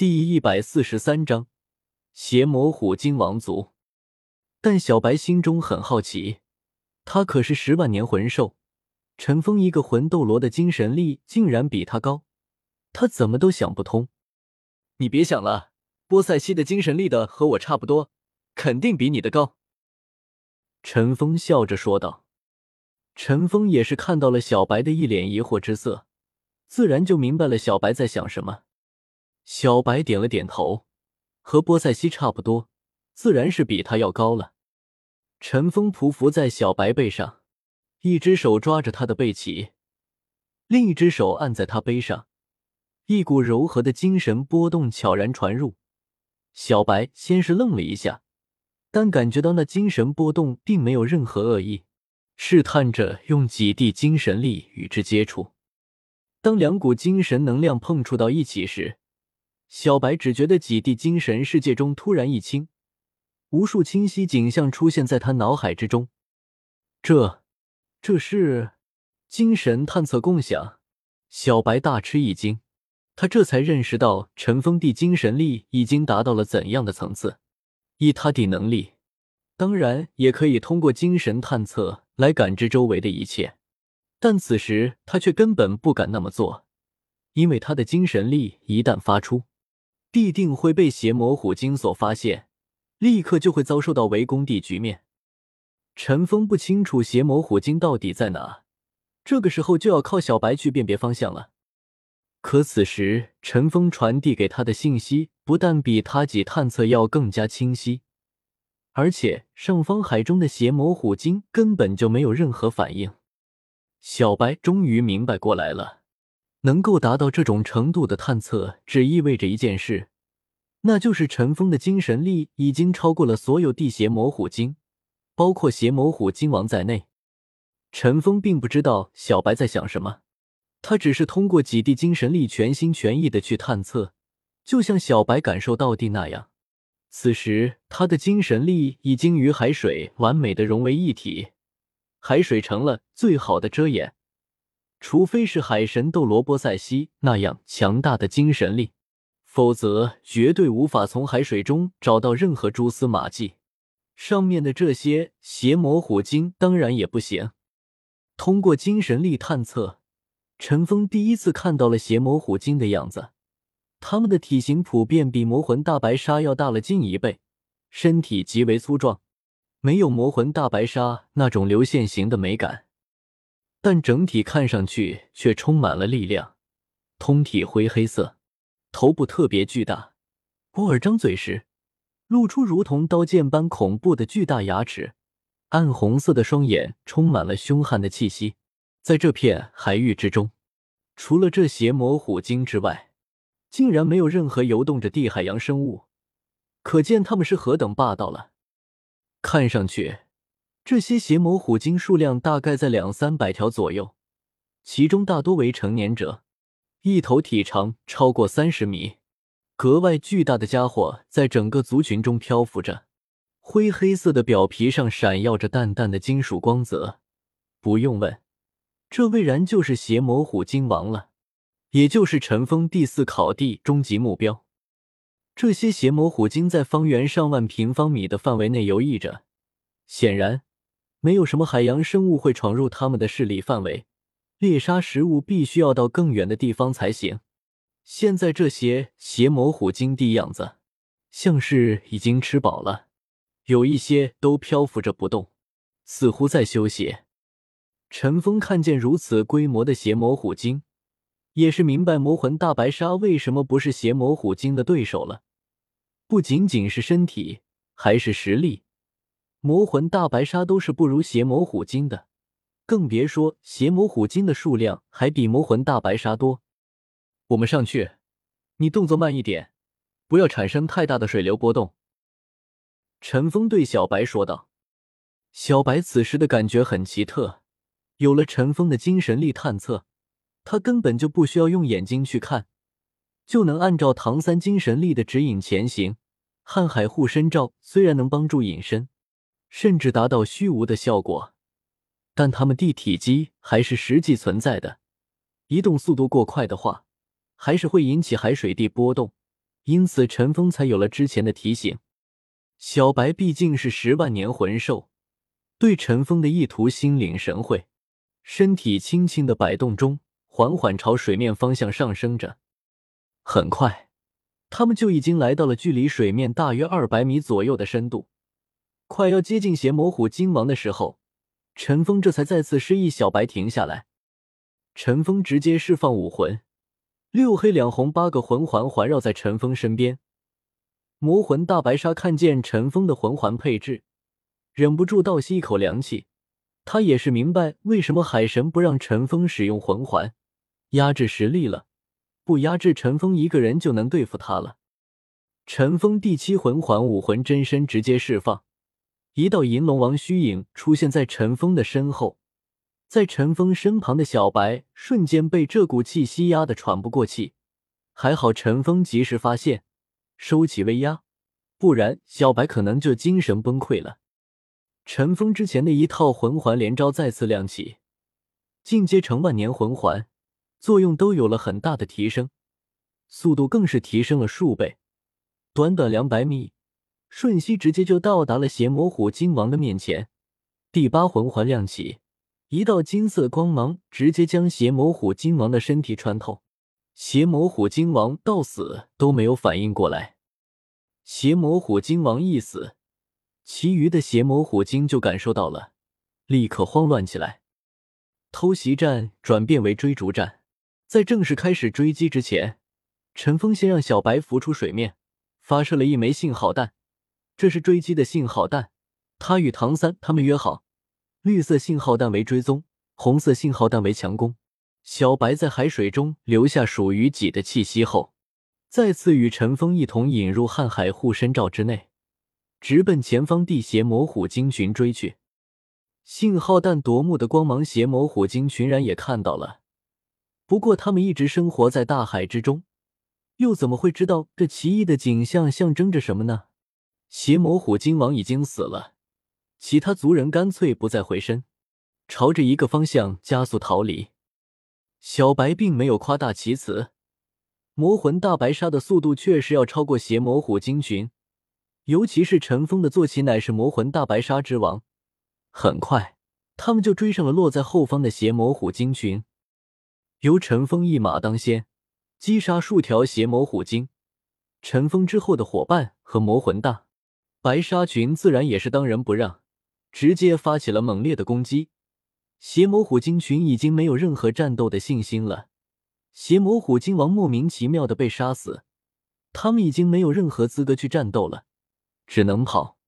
第一百四十三章邪魔虎鲸王族。但小白心中很好奇，他可是十万年魂兽，陈峰一个魂斗罗的精神力竟然比他高，他怎么都想不通。你别想了，波塞西的精神力的和我差不多，肯定比你的高。陈峰笑着说道。陈峰也是看到了小白的一脸疑惑之色，自然就明白了小白在想什么。小白点了点头，和波塞西差不多，自然是比他要高了。陈峰匍匐在小白背上，一只手抓着他的背鳍，另一只手按在他背上，一股柔和的精神波动悄然传入。小白先是愣了一下，但感觉到那精神波动并没有任何恶意。试探着用几滴精神力与之接触，当两股精神能量碰触到一起时，小白只觉得几地精神世界中突然一清，无数清晰景象出现在他脑海之中。这，这是精神探测共享。小白大吃一惊，他这才认识到尘封地精神力已经达到了怎样的层次。以他的能力，当然也可以通过精神探测。来感知周围的一切，但此时他却根本不敢那么做，因为他的精神力一旦发出，必定会被邪魔虎鲸所发现，立刻就会遭受到围攻的局面。陈峰不清楚邪魔虎鲸到底在哪，这个时候就要靠小白去辨别方向了。可此时陈峰传递给他的信息，不但比他己探测要更加清晰。而且上方海中的邪魔虎鲸根本就没有任何反应。小白终于明白过来了，能够达到这种程度的探测，只意味着一件事，那就是陈峰的精神力已经超过了所有地邪魔虎鲸，包括邪魔虎鲸王在内。陈峰并不知道小白在想什么，他只是通过几滴精神力，全心全意的去探测，就像小白感受到地那样。此时，他的精神力已经与海水完美的融为一体，海水成了最好的遮掩。除非是海神斗罗波塞西那样强大的精神力，否则绝对无法从海水中找到任何蛛丝马迹。上面的这些邪魔虎鲸当然也不行。通过精神力探测，陈峰第一次看到了邪魔虎鲸的样子。它们的体型普遍比魔魂大白鲨要大了近一倍，身体极为粗壮，没有魔魂大白鲨那种流线型的美感，但整体看上去却充满了力量。通体灰黑色，头部特别巨大，偶尔张嘴时，露出如同刀剑般恐怖的巨大牙齿，暗红色的双眼充满了凶悍的气息。在这片海域之中，除了这邪魔虎鲸之外，竟然没有任何游动着地海洋生物，可见他们是何等霸道了。看上去，这些邪魔虎鲸数量大概在两三百条左右，其中大多为成年者，一头体长超过三十米，格外巨大的家伙在整个族群中漂浮着，灰黑色的表皮上闪耀着淡淡的金属光泽。不用问，这蔚然就是邪魔虎鲸王了。也就是尘封第四考地终极目标。这些邪魔虎鲸在方圆上万平方米的范围内游弋着，显然没有什么海洋生物会闯入他们的势力范围。猎杀食物必须要到更远的地方才行。现在这些邪魔虎鲸的样子，像是已经吃饱了，有一些都漂浮着不动，似乎在休息。陈峰看见如此规模的邪魔虎鲸。也是明白魔魂大白鲨为什么不是邪魔虎鲸的对手了，不仅仅是身体，还是实力，魔魂大白鲨都是不如邪魔虎鲸的，更别说邪魔虎鲸的数量还比魔魂大白鲨多。我们上去，你动作慢一点，不要产生太大的水流波动。”陈峰对小白说道。小白此时的感觉很奇特，有了陈峰的精神力探测。他根本就不需要用眼睛去看，就能按照唐三精神力的指引前行。瀚海护身罩虽然能帮助隐身，甚至达到虚无的效果，但他们地体积还是实际存在的。移动速度过快的话，还是会引起海水地波动，因此陈峰才有了之前的提醒。小白毕竟是十万年魂兽，对陈峰的意图心领神会，身体轻轻的摆动中，缓缓朝水面方向上升着。很快，他们就已经来到了距离水面大约二百米左右的深度。快要接近邪魔虎金王的时候，陈峰这才再次示意小白停下来。陈峰直接释放武魂，六黑两红八个魂环环绕在陈峰身边。魔魂大白鲨看见陈峰的魂环配置，忍不住倒吸一口凉气。他也是明白为什么海神不让陈峰使用魂环，压制实力了。不压制陈峰一个人就能对付他了。陈峰第七魂环武魂真身直接释放，一道银龙王虚影出现在陈峰的身后。在陈峰身旁的小白瞬间被这股气息压得喘不过气，还好陈峰及时发现，收起威压，不然小白可能就精神崩溃了。陈峰之前的一套魂环连招再次亮起，进阶成万年魂环，作用都有了很大的提升，速度更是提升了数倍，短短两百米，瞬息直接就到达了邪魔虎金王的面前。第八魂环亮起。一道金色光芒直接将邪魔虎金王的身体穿透，邪魔虎金王到死都没有反应过来。邪魔虎金王一死，其余的邪魔虎精就感受到了，立刻慌乱起来。偷袭战转变为追逐战，在正式开始追击之前，陈峰先让小白浮出水面，发射了一枚信号弹，这是追击的信号弹。他与唐三他们约好。绿色信号弹为追踪，红色信号弹为强攻。小白在海水中留下属于己的气息后，再次与陈峰一同引入瀚海护身罩之内，直奔前方地邪魔虎鲸群追去。信号弹夺目的光芒，邪魔虎鲸群然也看到了。不过他们一直生活在大海之中，又怎么会知道这奇异的景象象征着什么呢？邪魔虎鲸王已经死了。其他族人干脆不再回身，朝着一个方向加速逃离。小白并没有夸大其词，魔魂大白鲨的速度确实要超过邪魔虎鲸群，尤其是陈峰的坐骑乃是魔魂大白鲨之王。很快，他们就追上了落在后方的邪魔虎鲸群，由陈峰一马当先，击杀数条邪魔虎鲸。陈峰之后的伙伴和魔魂大白鲨群自然也是当仁不让。直接发起了猛烈的攻击，邪魔虎鲸群已经没有任何战斗的信心了。邪魔虎鲸王莫名其妙的被杀死，他们已经没有任何资格去战斗了，只能跑。